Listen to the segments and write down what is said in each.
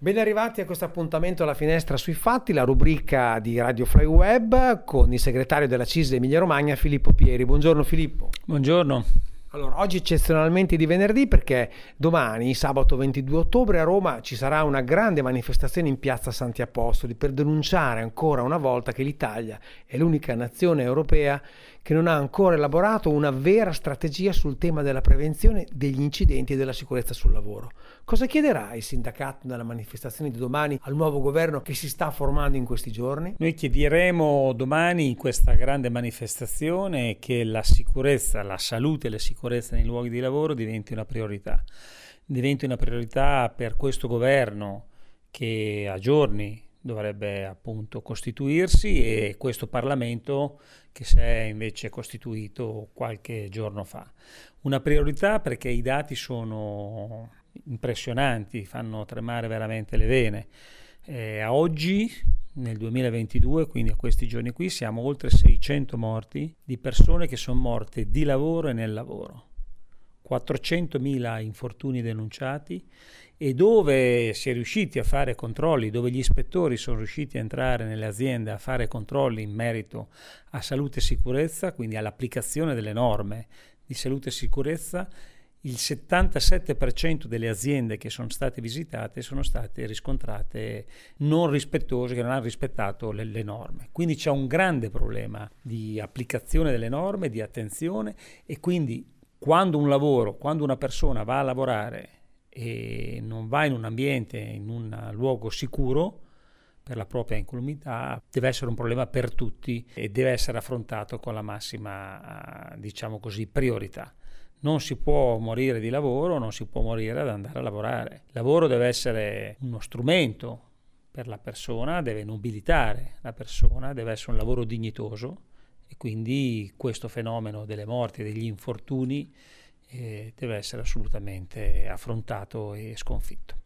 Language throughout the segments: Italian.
Ben arrivati a questo appuntamento alla finestra sui fatti, la rubrica di Radio Fly Web con il segretario della CISL Emilia Romagna Filippo Pieri. Buongiorno Filippo. Buongiorno. Allora, oggi eccezionalmente di venerdì perché domani, sabato 22 ottobre, a Roma ci sarà una grande manifestazione in piazza Santi Apostoli per denunciare ancora una volta che l'Italia è l'unica nazione europea che non ha ancora elaborato una vera strategia sul tema della prevenzione degli incidenti e della sicurezza sul lavoro. Cosa chiederà il sindacato nella manifestazione di domani al nuovo governo che si sta formando in questi giorni? Noi chiederemo domani in questa grande manifestazione che la sicurezza, la salute e la sicurezza nei luoghi di lavoro diventi una priorità. Diventi una priorità per questo governo che a giorni dovrebbe appunto costituirsi e questo Parlamento che si è invece costituito qualche giorno fa. Una priorità perché i dati sono impressionanti, fanno tremare veramente le vene. Eh, a oggi, nel 2022, quindi a questi giorni qui, siamo oltre 600 morti di persone che sono morte di lavoro e nel lavoro. 400.000 infortuni denunciati e dove si è riusciti a fare controlli, dove gli ispettori sono riusciti a entrare nelle aziende a fare controlli in merito a salute e sicurezza, quindi all'applicazione delle norme di salute e sicurezza, il 77% delle aziende che sono state visitate sono state riscontrate non rispettose, che non hanno rispettato le, le, norme. Quindi c'è un grande problema di applicazione delle norme, di attenzione e quindi quando un lavoro, quando una persona va a lavorare e non va in un ambiente, in un luogo sicuro per la propria incolumità, deve essere un problema per tutti e deve essere affrontato con la massima, diciamo così, priorità. Non si può morire di lavoro, non si può morire ad andare a lavorare. Il lavoro deve essere uno strumento per la persona, deve nobilitare la persona, deve essere un lavoro dignitoso e quindi questo fenomeno delle morti, degli infortuni, eh, deve essere assolutamente affrontato e sconfitto.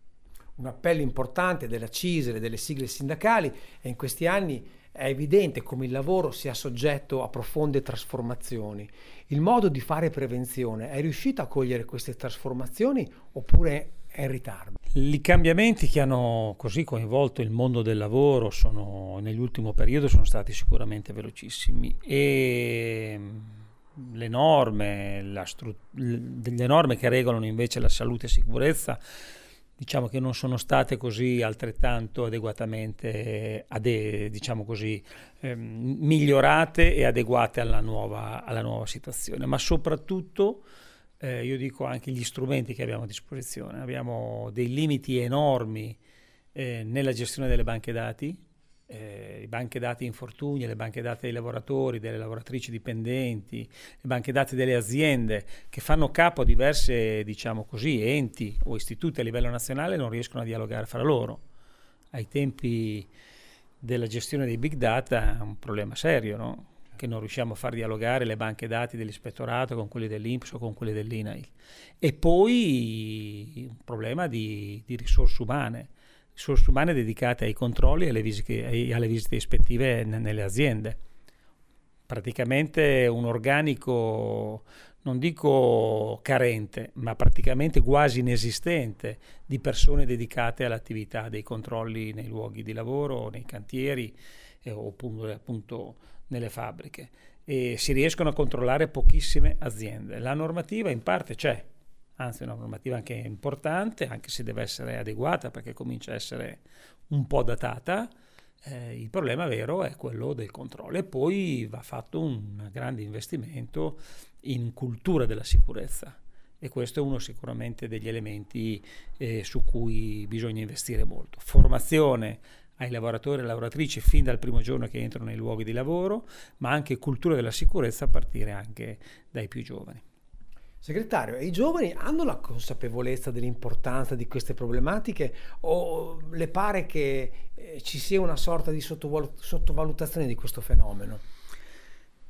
Un appello importante della CISL e delle sigle sindacali e in questi anni è evidente come il lavoro sia soggetto a profonde trasformazioni. Il modo di fare prevenzione è riuscito a cogliere queste trasformazioni oppure è in ritardo? I cambiamenti che hanno così coinvolto il mondo del lavoro sono, nell'ultimo periodo sono stati sicuramente velocissimi e le norme, stru- le norme che regolano invece la salute e sicurezza, diciamo che non sono state così altrettanto adeguatamente ade- diciamo così, ehm, migliorate e adeguate alla nuova, alla nuova situazione, ma soprattutto eh, io dico anche gli strumenti che abbiamo a disposizione. Abbiamo dei limiti enormi eh, nella gestione delle banche dati, eh, le banche dati infortuni, le banche dati dei lavoratori, delle lavoratrici dipendenti, le banche dati delle aziende che fanno capo a diverse, diciamo così, enti o istituti a livello nazionale non riescono a dialogare fra loro. Ai tempi della gestione dei big data è un problema serio, no? che non riusciamo a far dialogare le banche dati dell'ispettorato con quelle dell'Inps o con quelle dell'INAIL. E poi un problema di, di risorse umane risorse umane dedicate ai controlli e alle visite, alle visite ispettive nelle aziende. Praticamente un organico, non dico carente, ma praticamente quasi inesistente di persone dedicate all'attività dei controlli nei luoghi di lavoro, nei cantieri eh, oppure appunto nelle fabbriche. E si riescono a controllare pochissime aziende. La normativa in parte c'è, anzi è una normativa anche importante, anche se deve essere adeguata perché comincia a essere un po' datata. Eh, il problema vero è quello del controllo e poi va fatto un grande investimento in cultura della sicurezza e questo è uno sicuramente degli elementi eh, su cui bisogna investire molto. Formazione ai lavoratori e lavoratrici fin dal primo giorno che entrano nei luoghi di lavoro, ma anche cultura della sicurezza a partire anche dai più giovani. Segretario, i giovani hanno la consapevolezza dell'importanza di queste problematiche o le pare che eh, ci sia una sorta di sottovalutazione di questo fenomeno?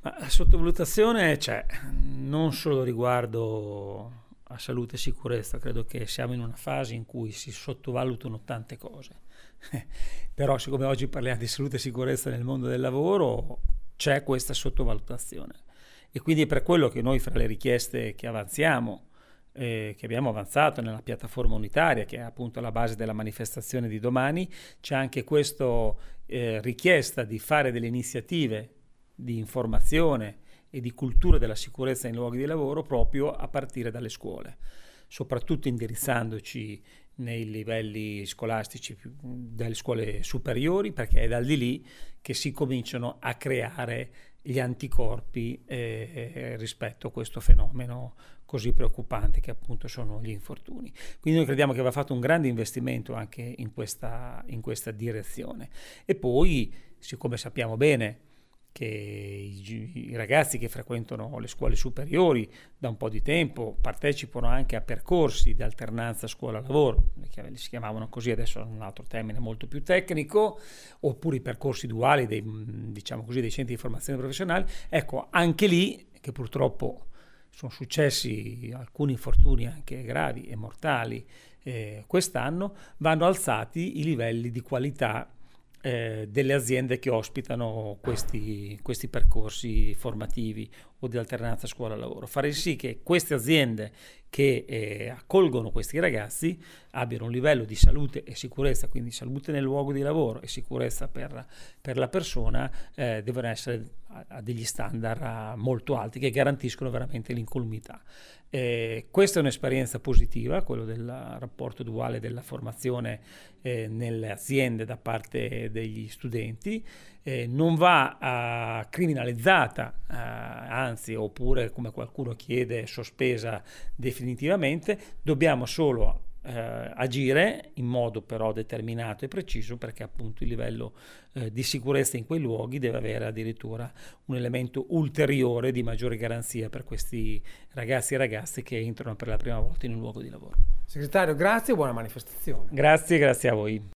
La sottovalutazione c'è, non solo riguardo a salute e sicurezza, credo che siamo in una fase in cui si sottovalutano tante cose. Però siccome oggi parliamo di salute e sicurezza nel mondo del lavoro, c'è questa sottovalutazione e quindi è per quello che noi fra le richieste che avanziamo eh, che abbiamo avanzato nella piattaforma unitaria, che è appunto la base della manifestazione di domani, c'è anche questa eh, richiesta di fare delle iniziative di informazione e di cultura della sicurezza nei luoghi di lavoro proprio a partire dalle scuole, soprattutto indirizzandoci nei livelli scolastici delle scuole superiori, perché è da lì che si cominciano a creare gli anticorpi eh, rispetto a questo fenomeno così preoccupante che appunto sono gli infortuni. Quindi noi crediamo che va fatto un grande investimento anche in questa, in questa direzione. E poi, siccome sappiamo bene che i, i, ragazzi che frequentano le scuole superiori da un po' di tempo partecipano anche a percorsi di alternanza scuola-lavoro, che si chiamavano così, adesso è un altro termine molto più tecnico, oppure i percorsi duali dei, diciamo così, dei centri di formazione professionale, ecco, anche lì, che purtroppo sono successi alcuni infortuni anche gravi e mortali eh, quest'anno, vanno alzati i livelli di qualità eh, delle aziende che ospitano questi, questi percorsi formativi o di alternanza scuola-lavoro. Fare sì che queste aziende che eh, accolgono questi ragazzi abbiano un livello di salute e sicurezza, quindi salute nel luogo di lavoro e sicurezza per, per la persona, eh, devono essere a, a degli standard molto alti che garantiscono veramente l'incolumità. Eh, questa è un'esperienza positiva, quello del rapporto duale della formazione eh, nelle aziende da parte degli studenti eh, non va uh, criminalizzata, uh, anzi, oppure come qualcuno chiede, sospesa definitivamente, dobbiamo solo eh, agire in modo però determinato e preciso perché appunto il livello eh, di sicurezza in quei luoghi deve avere addirittura un elemento ulteriore di maggiore garanzia per questi ragazzi e ragazze che entrano per la prima volta in un luogo di lavoro. Segretario, grazie e buona manifestazione. Grazie, grazie a voi.